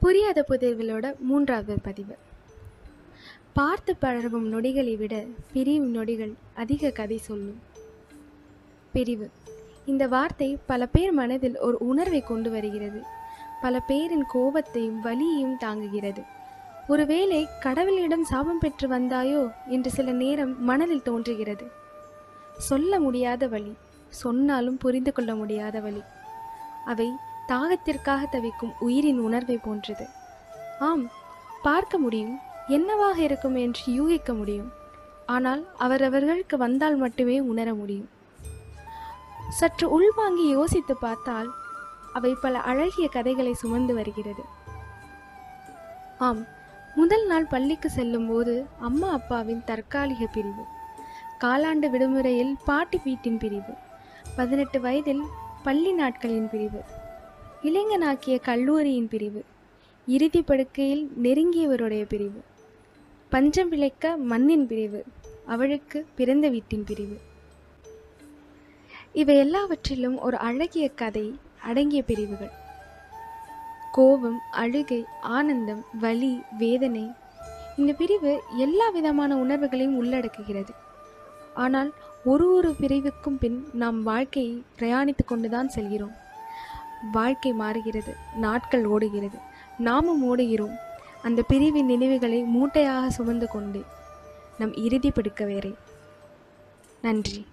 புரியாத புதிர்களோட மூன்றாவது பதிவு. பார்த்து பழகும் நொடிகளை விட பிரியும் நொடிகள் அதிக கதை சொல்லும். பிரிவு. இந்த வார்த்தை பல பேர் மனதில் ஒரு உணர்வை கொண்டு வருகிறது. பல பேரின் கோபத்தையும் வலியையும் தாங்குகிறது. ஒருவேளை கடவுளிடம் சாபம் பெற்று வந்தாயோ என்று சில நேரம் மனதில் தோன்றுகிறது. சொல்ல முடியாத வழி சொன்னாலும் புரிந்து கொள்ள முடியாத வழி. அவை தாகத்திற்காக தவிக்கும் உயிரின் உணர்வை போன்றது. ஆம் பார்க்க முடியும். என்னவாக இருக்கும் என்று யூகிக்க முடியும். ஆனால் அவரவர்களுக்கு வந்தால் மட்டுமே உணர முடியும். சற்று உள்வாங்கி யோசித்து பார்த்தால் அவை பல அழகிய கதைகளை சுமந்து வருகிறது. ஆம் முதல் நாள் பள்ளிக்கு செல்லும் போது அம்மா அப்பாவின் தற்காலிக பிரிவு காலாண்டு விடுமுறையில் பாட்டி வீட்டின் பிரிவு பதினெட்டு வயதில் பள்ளி நாட்களின் பிரிவு இளைஞனாக்கிய கல்லூரியின் பிரிவு இறுதி படுக்கையில் நெருங்கியவருடைய பிரிவு பஞ்சம் விளைக்க மண்ணின் பிரிவு அவளுக்கு பிறந்த வீட்டின் பிரிவு. இவை எல்லாவற்றிலும் ஒரு அழகிய கதை அடங்கிய பிரிவுகள். கோபம் அழுகை ஆனந்தம் வலி வேதனை இந்த பிரிவு எல்லா விதமான உணர்வுகளையும் உள்ளடக்குகிறது. ஆனால் ஒரு ஒரு பிரிவுக்கும் பின் நாம் வாழ்க்கையை பிரயாணித்து கொண்டுதான் செல்கிறோம். வாழ்க்கை மாறுகிறது நாட்கள் ஓடுகிறது. நாமும் ஓடுகிறோம். அந்த பிரிவின் நினைவுகளை மூட்டையாக சுமந்து கொண்டு நம் இறுதி பிடிக்க வேறே. நன்றி.